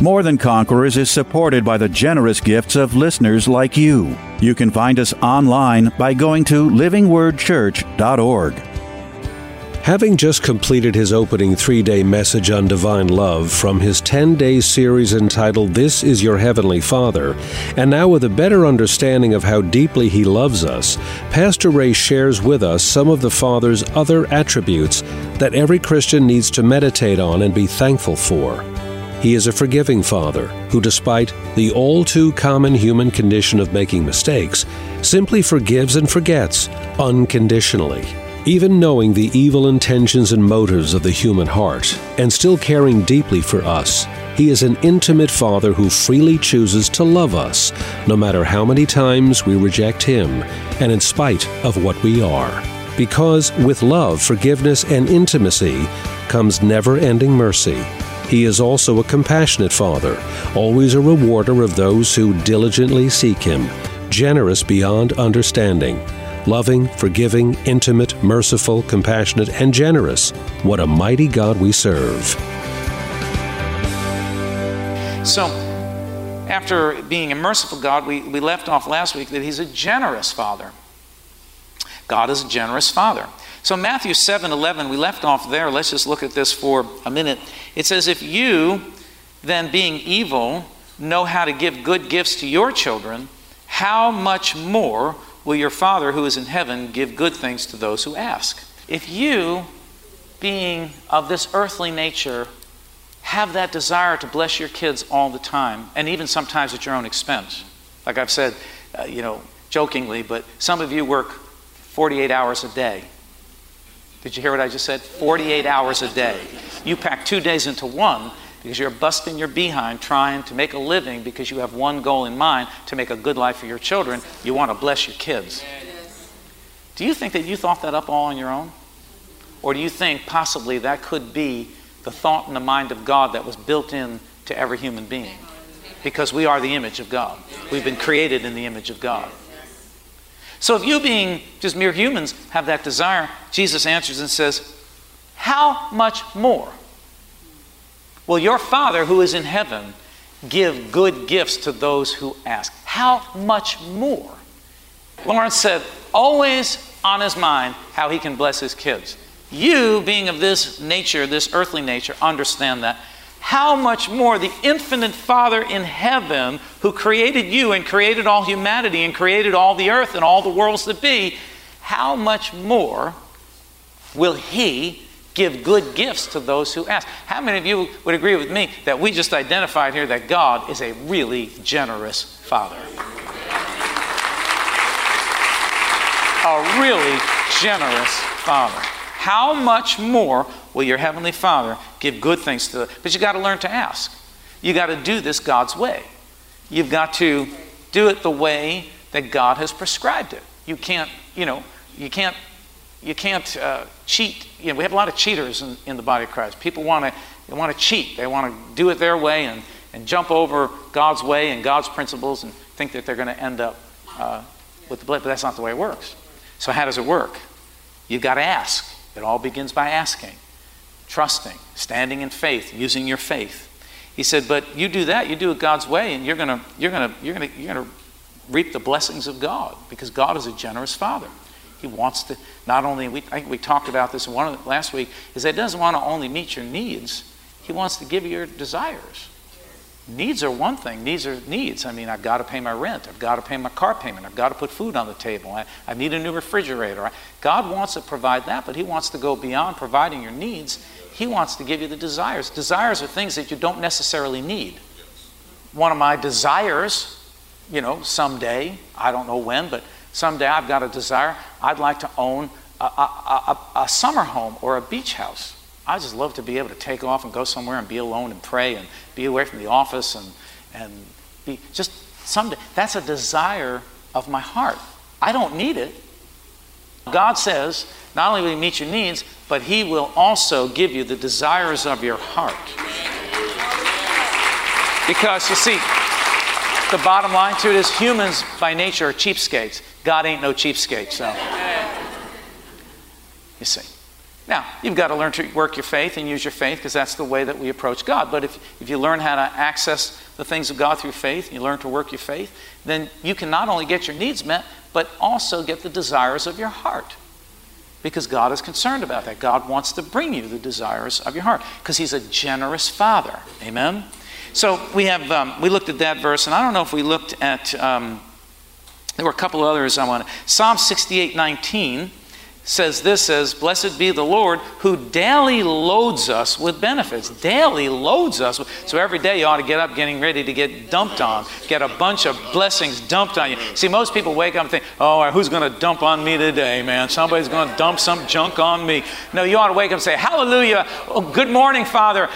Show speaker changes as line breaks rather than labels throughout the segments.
More Than Conquerors is supported by the generous gifts of listeners like you. You can find us online by going to livingwordchurch.org.
Having just completed his opening three day message on divine love from his 10 day series entitled This Is Your Heavenly Father, and now with a better understanding of how deeply he loves us, Pastor Ray shares with us some of the Father's other attributes that every Christian needs to meditate on and be thankful for. He is a forgiving Father who, despite the all too common human condition of making mistakes, simply forgives and forgets unconditionally. Even knowing the evil intentions and motives of the human heart, and still caring deeply for us, He is an intimate Father who freely chooses to love us, no matter how many times we reject Him, and in spite of what we are. Because with love, forgiveness, and intimacy comes never ending mercy. He is also a compassionate Father, always a rewarder of those who diligently seek Him, generous beyond understanding, loving, forgiving, intimate, merciful, compassionate, and generous. What a mighty God we serve.
So, after being a merciful God, we, we left off last week that He's a generous Father. God is a generous Father. So Matthew 7 11, we left off there. Let's just look at this for a minute. It says, If you, then being evil, know how to give good gifts to your children, how much more will your Father who is in heaven give good things to those who ask? If you, being of this earthly nature, have that desire to bless your kids all the time, and even sometimes at your own expense. Like I've said, uh, you know, jokingly, but some of you work 48 hours a day. Did you hear what I just said? 48 hours a day. You pack two days into one because you're busting your behind trying to make a living because you have one goal in mind to make a good life for your children. You want to bless your kids. Do you think that you thought that up all on your own? Or do you think possibly that could be the thought in the mind of God that was built in to every human being? Because we are the image of God. We've been created in the image of God. So if you, being just mere humans, have that desire, Jesus answers and says, How much more will your Father who is in heaven give good gifts to those who ask? How much more? Lawrence said, always on his mind how he can bless his kids. You, being of this nature, this earthly nature, understand that how much more the infinite Father in heaven, who created you and created all humanity and created all the earth and all the worlds that be, how much more will He give good gifts to those who ask? How many of you would agree with me that we just identified here that God is a really generous Father? A really generous Father. How much more will your Heavenly Father give good things to the. But you got to learn to ask. You got to do this God's way. You've got to do it the way that God has prescribed it. You can't, you know, you can't, you can't uh, cheat. You know, we have a lot of cheaters in, in the body of Christ. People want to, they want to cheat. They want to do it their way and, and jump over God's way and God's principles and think that they're going to end up uh, with the blood. But that's not the way it works. So how does it work? You've got to ask. It all begins by asking trusting, standing in faith, using your faith. He said, but you do that, you do it God's way, and you're gonna, you're gonna, you're gonna, you're gonna reap the blessings of God because God is a generous Father. He wants to not only, we, I think we talked about this one the, last week, is that He doesn't want to only meet your needs, He wants to give you your desires. Needs are one thing. Needs are needs. I mean, I've got to pay my rent. I've got to pay my car payment. I've got to put food on the table. I, I need a new refrigerator. God wants to provide that, but He wants to go beyond providing your needs he wants to give you the desires. Desires are things that you don't necessarily need. One of my desires, you know, someday, I don't know when, but someday I've got a desire. I'd like to own a, a, a, a summer home or a beach house. I just love to be able to take off and go somewhere and be alone and pray and be away from the office and, and be just someday. That's a desire of my heart. I don't need it. God says, not only will He meet your needs, but He will also give you the desires of your heart. Because you see, the bottom line to it is humans by nature are cheapskates. God ain't no cheapskate, so. You see. Now, you've got to learn to work your faith and use your faith because that's the way that we approach God. But if, if you learn how to access the things of God through faith, you learn to work your faith, then you can not only get your needs met, but also get the desires of your heart. Because God is concerned about that. God wants to bring you the desires of your heart because He's a generous Father. Amen? So we have um, we looked at that verse, and I don't know if we looked at um, there were a couple others I want to. Psalm 68, 19 says this says blessed be the lord who daily loads us with benefits daily loads us so every day you ought to get up getting ready to get dumped on get a bunch of blessings dumped on you. See most people wake up and think oh who's going to dump on me today man? Somebody's going to dump some junk on me. No you ought to wake up and say hallelujah. Oh, good morning father.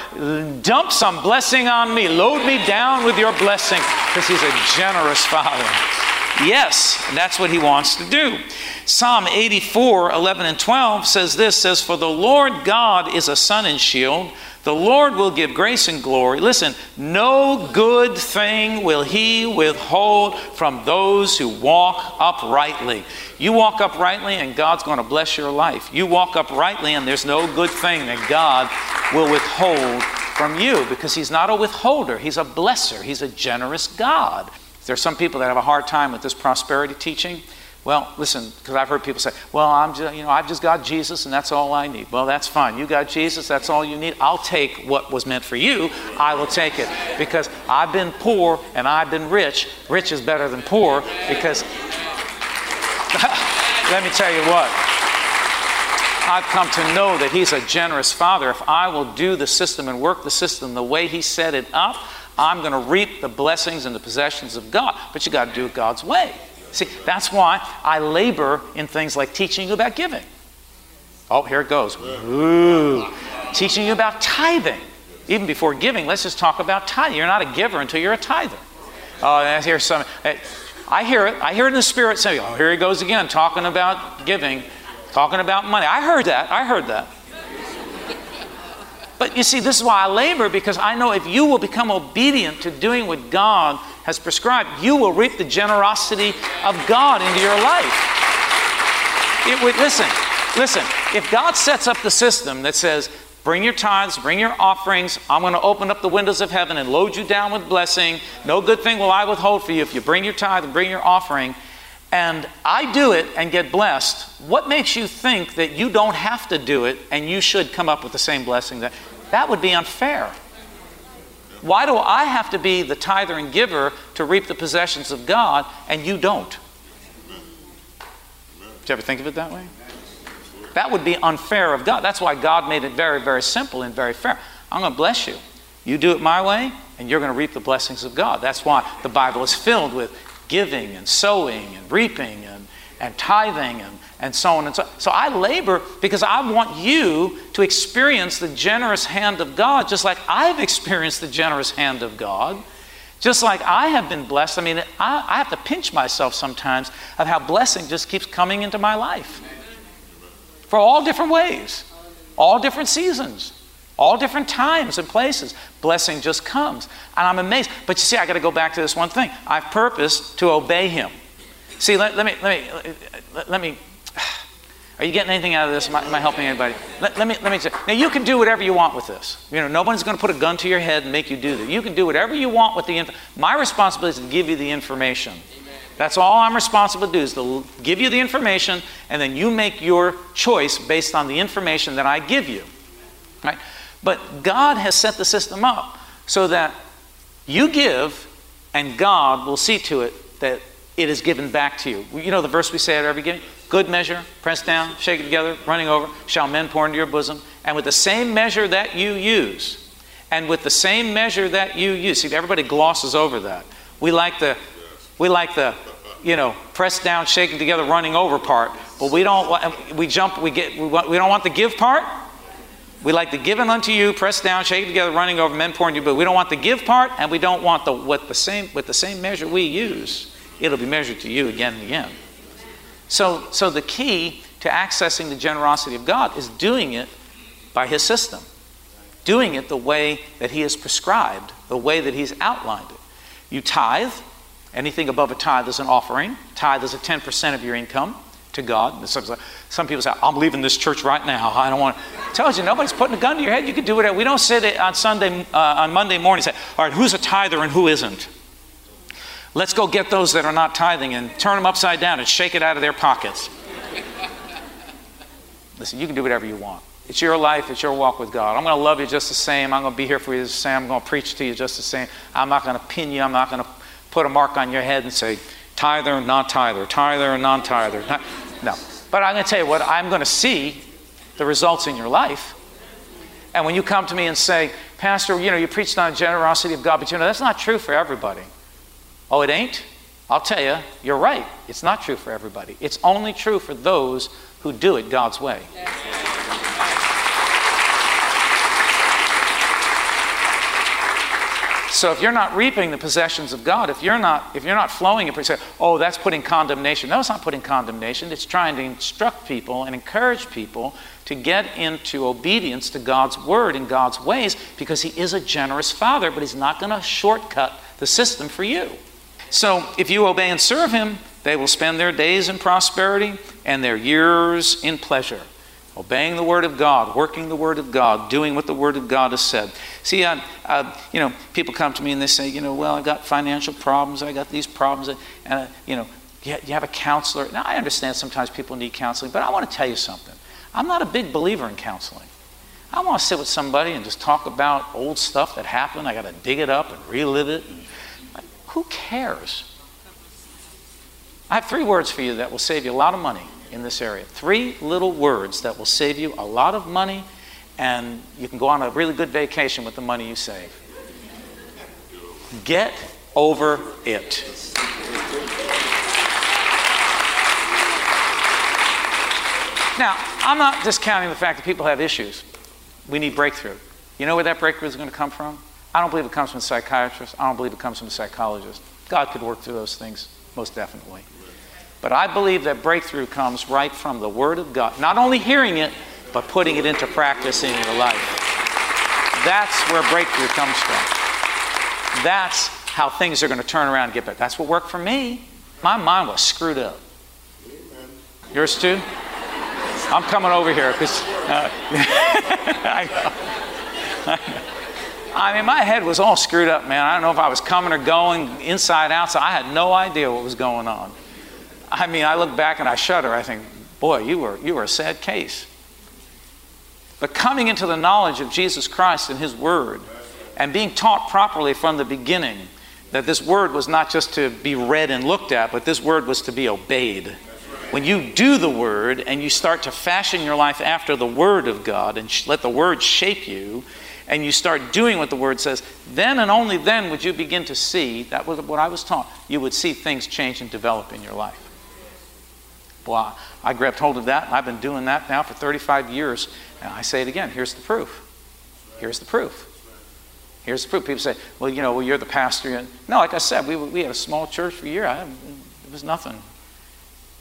Dump some blessing on me. Load me down with your blessing. Because he's a generous father Yes, that's what he wants to do. Psalm 84, 11 and 12 says this says, For the Lord God is a sun and shield. The Lord will give grace and glory. Listen, no good thing will he withhold from those who walk uprightly. You walk uprightly, and God's going to bless your life. You walk uprightly, and there's no good thing that God will withhold from you because He's not a withholder, He's a blesser, He's a generous God. There's some people that have a hard time with this prosperity teaching. Well, listen, because I've heard people say, "Well, I'm just, you know, I've just got Jesus and that's all I need." Well, that's fine. You got Jesus, that's all you need. I'll take what was meant for you. I will take it because I've been poor and I've been rich. Rich is better than poor because let me tell you what. I've come to know that He's a generous Father. If I will do the system and work the system the way He set it up, I'm going to reap the blessings and the possessions of God. But you got to do it God's way. See, that's why I labor in things like teaching you about giving. Oh, here it goes. Ooh. Teaching you about tithing. Even before giving, let's just talk about tithing. You're not a giver until you're a tither. Oh, I hear some. Eh, I hear it. I hear it in the spirit saying, "Oh, here he goes again, talking about giving, talking about money." I heard that. I heard that. But you see, this is why I labor because I know if you will become obedient to doing what God has prescribed, you will reap the generosity of God into your life. It would, listen, listen, if God sets up the system that says, bring your tithes, bring your offerings, I'm going to open up the windows of heaven and load you down with blessing, no good thing will I withhold for you if you bring your tithe and bring your offering, and I do it and get blessed, what makes you think that you don't have to do it and you should come up with the same blessing? That, that would be unfair. Why do I have to be the tither and giver to reap the possessions of God and you don't? Did you ever think of it that way? That would be unfair of God. That's why God made it very, very simple and very fair. I'm going to bless you. You do it my way, and you're going to reap the blessings of God. That's why the Bible is filled with giving and sowing and reaping and, and tithing and, and so on and so on. So I labor because I want you to experience the generous hand of God just like I've experienced the generous hand of God. Just like I have been blessed. I mean, I, I have to pinch myself sometimes of how blessing just keeps coming into my life. For all different ways, all different seasons. All different times and places, blessing just comes. And I'm amazed. But you see, I got to go back to this one thing. I've purposed to obey him. See, let, let me, let me, let, let, me, are you getting anything out of this? Am I, am I helping anybody? Let, let, me, let me say, now you can do whatever you want with this. You know, nobody's going to put a gun to your head and make you do that. You can do whatever you want with the, info. my responsibility is to give you the information. That's all I'm responsible to do is to give you the information and then you make your choice based on the information that I give you. Right? But God has set the system up so that you give and God will see to it that it is given back to you. You know the verse we say at every beginning? Good measure, pressed down, shaken together, running over, shall men pour into your bosom. And with the same measure that you use, and with the same measure that you use, see, everybody glosses over that. We like the, we like the, you know, pressed down, shaken together, running over part, but we don't. We jump. We get. We, want, we don't want the give part. We like the given unto you, pressed down, shaken together, running over, men pouring you, but we don't want the give part, and we don't want the with the same with the same measure we use, it'll be measured to you again and again. So, so the key to accessing the generosity of God is doing it by His system, doing it the way that He has prescribed, the way that He's outlined it. You tithe, anything above a tithe is an offering. Tithe is a 10% of your income to God. Some people say, I'm leaving this church right now. I don't want to. Tells you nobody's putting a gun to your head. You can do whatever. We don't sit on Sunday, uh, on Monday morning and say, all right, who's a tither and who isn't? Let's go get those that are not tithing and turn them upside down and shake it out of their pockets. Listen, you can do whatever you want. It's your life, it's your walk with God. I'm going to love you just the same. I'm going to be here for you the same. I'm going to preach to you just the same. I'm not going to pin you. I'm not going to put a mark on your head and say, tither, non tither, tither, non tither. No. But I'm going to tell you what, I'm going to see the results in your life. And when you come to me and say, Pastor, you know, you preached on generosity of God, but you know, that's not true for everybody. Oh, it ain't? I'll tell you, you're right. It's not true for everybody. It's only true for those who do it God's way. So if you're not reaping the possessions of God, if you're not, if you're not flowing it, say, oh, that's putting condemnation. No, it's not putting condemnation. It's trying to instruct people and encourage people to get into obedience to God's word and God's ways because He is a generous Father, but He's not going to shortcut the system for you. So if you obey and serve Him, they will spend their days in prosperity and their years in pleasure obeying the Word of God, working the Word of God, doing what the Word of God has said. See, uh, uh, you know, people come to me and they say, you know, well, I got financial problems, I got these problems, and, uh, you know, you have a counselor. Now, I understand sometimes people need counseling, but I want to tell you something. I'm not a big believer in counseling. I want to sit with somebody and just talk about old stuff that happened. I got to dig it up and relive it. And, who cares? I have three words for you that will save you a lot of money in this area. Three little words that will save you a lot of money, and you can go on a really good vacation with the money you save. Get over it. Now, I'm not discounting the fact that people have issues. We need breakthrough. You know where that breakthrough is going to come from? I don't believe it comes from a psychiatrist. I don't believe it comes from a psychologist. God could work through those things, most definitely. But I believe that breakthrough comes right from the Word of God. Not only hearing it, but putting it into practice in your life. That's where breakthrough comes from. That's how things are going to turn around and get better. That's what worked for me. My mind was screwed up. Yours too? I'm coming over here because uh, I, I mean, my head was all screwed up, man. I don't know if I was coming or going, inside, outside. I had no idea what was going on. I mean, I look back and I shudder. I think, boy, you were, you were a sad case. But coming into the knowledge of Jesus Christ and His Word, and being taught properly from the beginning that this Word was not just to be read and looked at, but this Word was to be obeyed. When you do the Word and you start to fashion your life after the Word of God and let the Word shape you, and you start doing what the Word says, then and only then would you begin to see that was what I was taught. You would see things change and develop in your life. Well, I grabbed hold of that, I've been doing that now for 35 years. And I say it again here's the proof. Here's the proof. Here's the proof. People say, well, you know, well, you're the pastor. And, No, like I said, we, we had a small church for a year. I, it was nothing.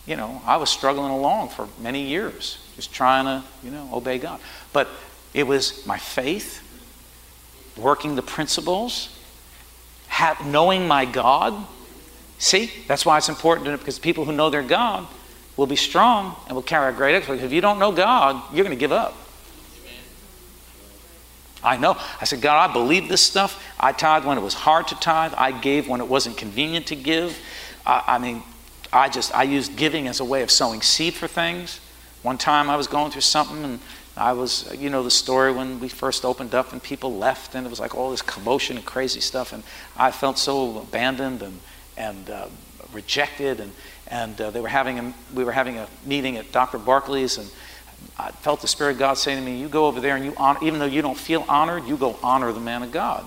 You know, I was struggling along for many years, just trying to, you know, obey God. But it was my faith, working the principles, have, knowing my God. See, that's why it's important because people who know their God will be strong and will carry a great exploit. If you don't know God, you're going to give up. I know. I said, God, I believe this stuff. I tithed when it was hard to tithe. I gave when it wasn't convenient to give. I, I mean, I just, I used giving as a way of sowing seed for things. One time I was going through something and I was, you know, the story when we first opened up and people left and it was like all this commotion and crazy stuff. And I felt so abandoned and, and uh, rejected. And, and uh, they were having a, we were having a meeting at Dr. Barkley's, and I felt the Spirit of God saying to me, "You go over there and you honor, even though you don't feel honored, you go honor the man of God."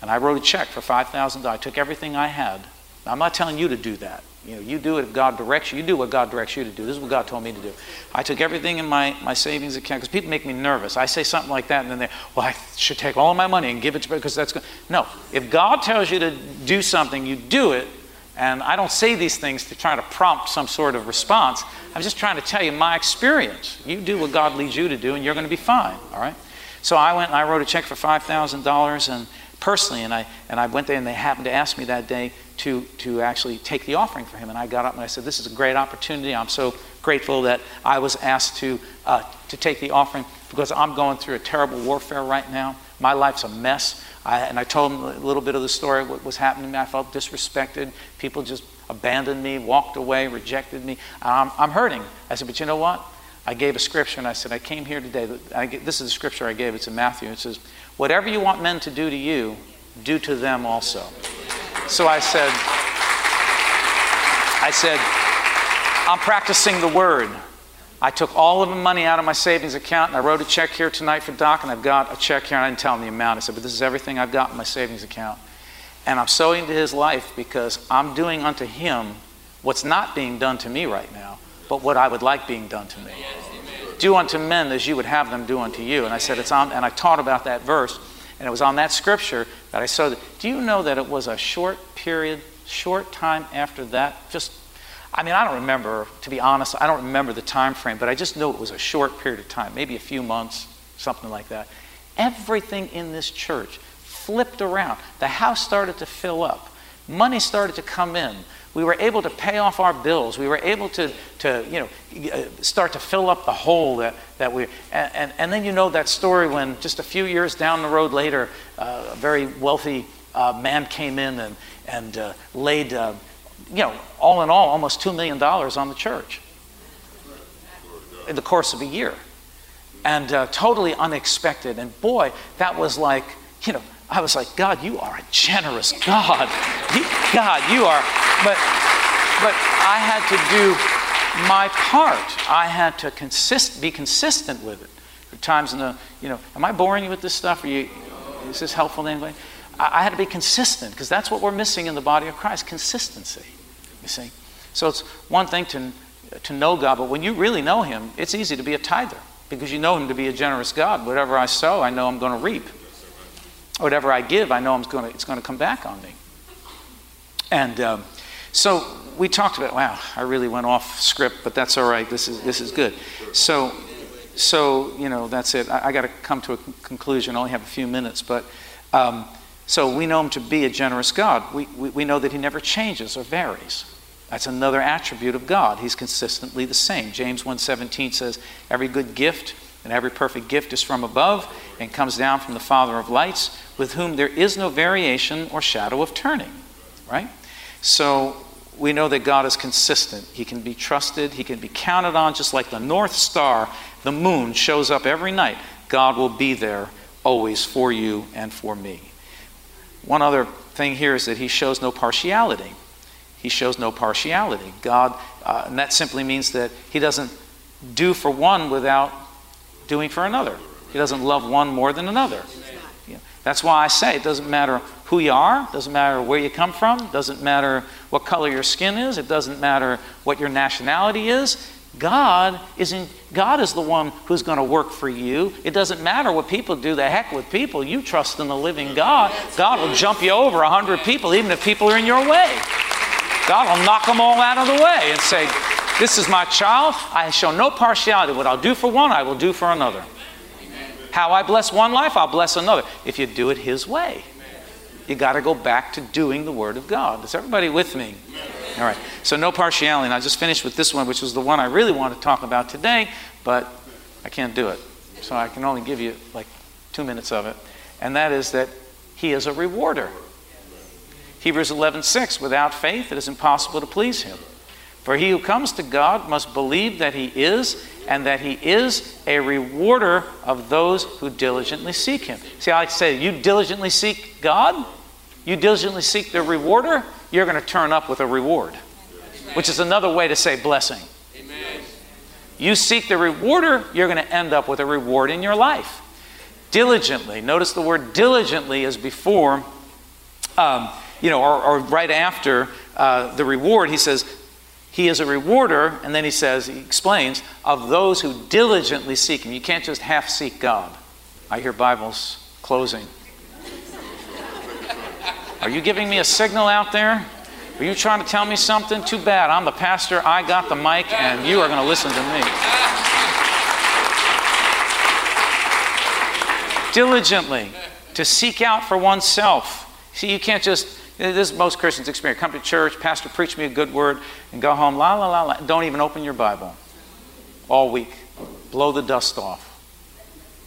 And I wrote a check for five thousand dollars. I took everything I had I'm not telling you to do that. You know, you do it if God directs you. You do what God directs you to do. This is what God told me to do. I took everything in my, my savings account because people make me nervous. I say something like that and then they, well, I should take all of my money and give it to because that's good. No, if God tells you to do something, you do it. And I don't say these things to try to prompt some sort of response. I'm just trying to tell you my experience. You do what God leads you to do, and you're going to be fine. All right. So I went and I wrote a check for five thousand dollars, and personally, and I and I went there, and they happened to ask me that day to, to actually take the offering for him. And I got up and I said, This is a great opportunity. I'm so grateful that I was asked to, uh, to take the offering because I'm going through a terrible warfare right now. My life's a mess. I, and I told him a little bit of the story, what was happening to me. I felt disrespected. People just abandoned me, walked away, rejected me. I'm, I'm hurting. I said, But you know what? I gave a scripture and I said, I came here today. I, this is the scripture I gave. It's in Matthew. It says, Whatever you want men to do to you, do to them also. So I said, I said, I'm practicing the word. I took all of the money out of my savings account and I wrote a check here tonight for Doc, and I've got a check here, and I didn't tell him the amount. I said, but this is everything I've got in my savings account. And I'm sowing into his life because I'm doing unto him what's not being done to me right now, but what I would like being done to me. Do unto men as you would have them do unto you. And I said, it's on, and I taught about that verse. And it was on that scripture that I saw that. Do you know that it was a short period, short time after that? Just, I mean, I don't remember, to be honest, I don't remember the time frame, but I just know it was a short period of time, maybe a few months, something like that. Everything in this church flipped around. The house started to fill up. Money started to come in we were able to pay off our bills. We were able to, to you know, uh, start to fill up the hole that, that we, and, and, and then you know that story when just a few years down the road later, uh, a very wealthy uh, man came in and, and uh, laid, uh, you know, all in all, almost $2 million on the church in the course of a year. And uh, totally unexpected. And boy, that was like, you know, I was like, God, you are a generous God. God, you are. But, but I had to do my part. I had to consist, be consistent with it. There times in the, you know, am I boring you with this stuff? Are you, is this helpful to anybody? I, I had to be consistent because that's what we're missing in the body of Christ consistency. You see? So it's one thing to, to know God, but when you really know Him, it's easy to be a tither because you know Him to be a generous God. Whatever I sow, I know I'm going to reap whatever I give, I know I'm to, it's going to come back on me. And um, so we talked about, wow, I really went off script, but that's all right. This is, this is good. So, so you know, that's it. I, I got to come to a conclusion. I only have a few minutes, but um, so we know him to be a generous God. We, we, we know that he never changes or varies. That's another attribute of God. He's consistently the same. James 1:17 says, "Every good gift and every perfect gift is from above and comes down from the Father of lights, with whom there is no variation or shadow of turning. Right? So we know that God is consistent. He can be trusted, He can be counted on, just like the North Star, the moon shows up every night. God will be there always for you and for me. One other thing here is that He shows no partiality. He shows no partiality. God, uh, and that simply means that He doesn't do for one without doing for another. He doesn't love one more than another. That's why I say it doesn't matter who you are, doesn't matter where you come from, doesn't matter what color your skin is, it doesn't matter what your nationality is. God is in, God is the one who's going to work for you. It doesn't matter what people do. The heck with people. You trust in the living God. God will jump you over a hundred people, even if people are in your way. God will knock them all out of the way and say, "This is my child. I show no partiality. What I'll do for one, I will do for another." How I bless one life, I'll bless another. If you do it His way, you got to go back to doing the Word of God. Is everybody with me? All right. So no partiality. And I just finished with this one, which was the one I really want to talk about today, but I can't do it. So I can only give you like two minutes of it. And that is that He is a rewarder. Hebrews 11:6. Without faith, it is impossible to please Him. For he who comes to God must believe that He is and that He is a rewarder of those who diligently seek Him. See, I say, you diligently seek God, you diligently seek the rewarder, you're going to turn up with a reward, which is another way to say blessing. You seek the rewarder, you're going to end up with a reward in your life. Diligently, notice the word diligently is before, um, you know, or, or right after uh, the reward, he says, he is a rewarder, and then he says, he explains, of those who diligently seek him. You can't just half seek God. I hear Bibles closing. Are you giving me a signal out there? Are you trying to tell me something? Too bad. I'm the pastor. I got the mic, and you are going to listen to me. Diligently to seek out for oneself. See, you can't just, this is most Christians' experience. Come to church, pastor, preach me a good word, and go home, la, la, la, la. Don't even open your Bible all week. Blow the dust off.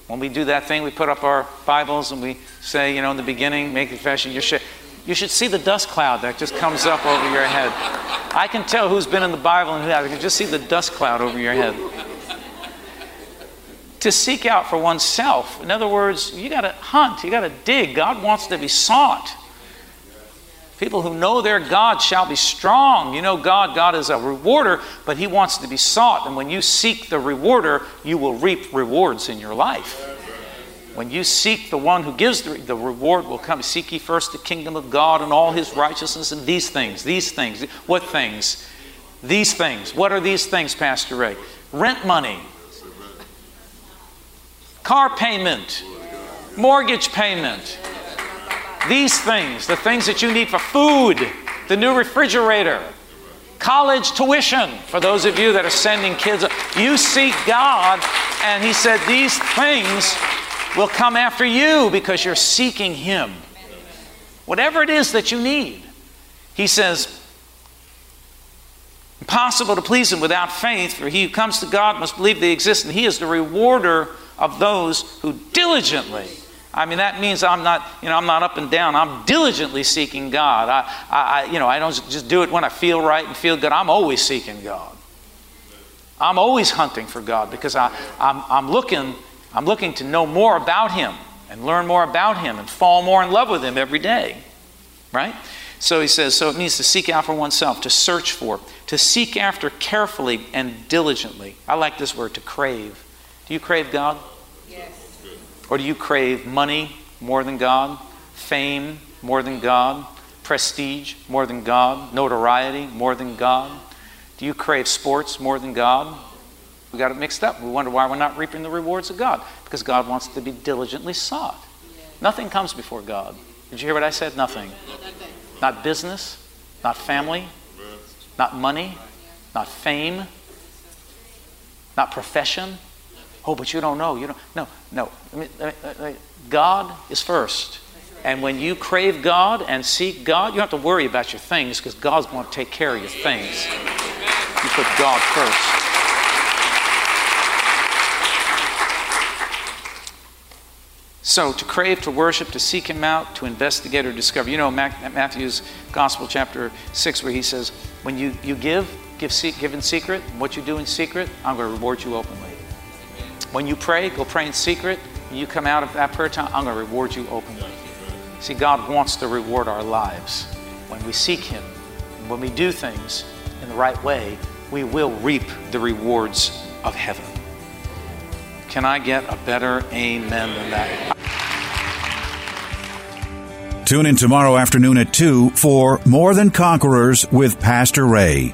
When we do that thing, we put up our Bibles and we say, you know, in the beginning, make confession. You should, you should see the dust cloud that just comes up over your head. I can tell who's been in the Bible and who hasn't. I can just see the dust cloud over your head. to seek out for oneself. In other words, you got to hunt, you got to dig. God wants to be sought. People who know their God shall be strong. You know God, God is a rewarder, but He wants to be sought. And when you seek the rewarder, you will reap rewards in your life. When you seek the one who gives the, the reward will come. Seek ye first the kingdom of God and all his righteousness and these things, these things. What things? These things. What are these things, Pastor Ray? Rent money, car payment, mortgage payment, these things, the things that you need for food, the new refrigerator, college tuition for those of you that are sending kids. You seek God, and He said, These things will come after you because you're seeking Him. Whatever it is that you need. He says, Impossible to please Him without faith, for he who comes to God must believe they exist, and He is the rewarder of those who diligently I mean, that means I'm not, you know, I'm not up and down. I'm diligently seeking God. I, I, you know, I don't just do it when I feel right and feel good. I'm always seeking God. I'm always hunting for God because I, I'm, I'm, looking, I'm looking to know more about Him and learn more about Him and fall more in love with Him every day. Right? So he says, so it means to seek out for oneself, to search for, to seek after carefully and diligently. I like this word, to crave. Do you crave God? Or do you crave money more than God, fame more than God, prestige more than God, notoriety more than God? Do you crave sports more than God? We got it mixed up. We wonder why we're not reaping the rewards of God because God wants to be diligently sought. Nothing comes before God. Did you hear what I said? Nothing. Not business, not family, not money, not fame, not profession, Oh, but you don't know. You don't. No, no. God is first. And when you crave God and seek God, you don't have to worry about your things because God's going to take care of your things. You put God first. So, to crave, to worship, to seek Him out, to investigate or discover. You know Matthew's Gospel, chapter 6, where he says, When you, you give, give, give in secret. What you do in secret, I'm going to reward you openly. When you pray, go pray in secret. You come out of that prayer time, I'm going to reward you openly. See, God wants to reward our lives. When we seek Him, when we do things in the right way, we will reap the rewards of heaven. Can I get a better amen than that?
Tune in tomorrow afternoon at 2 for More Than Conquerors with Pastor Ray.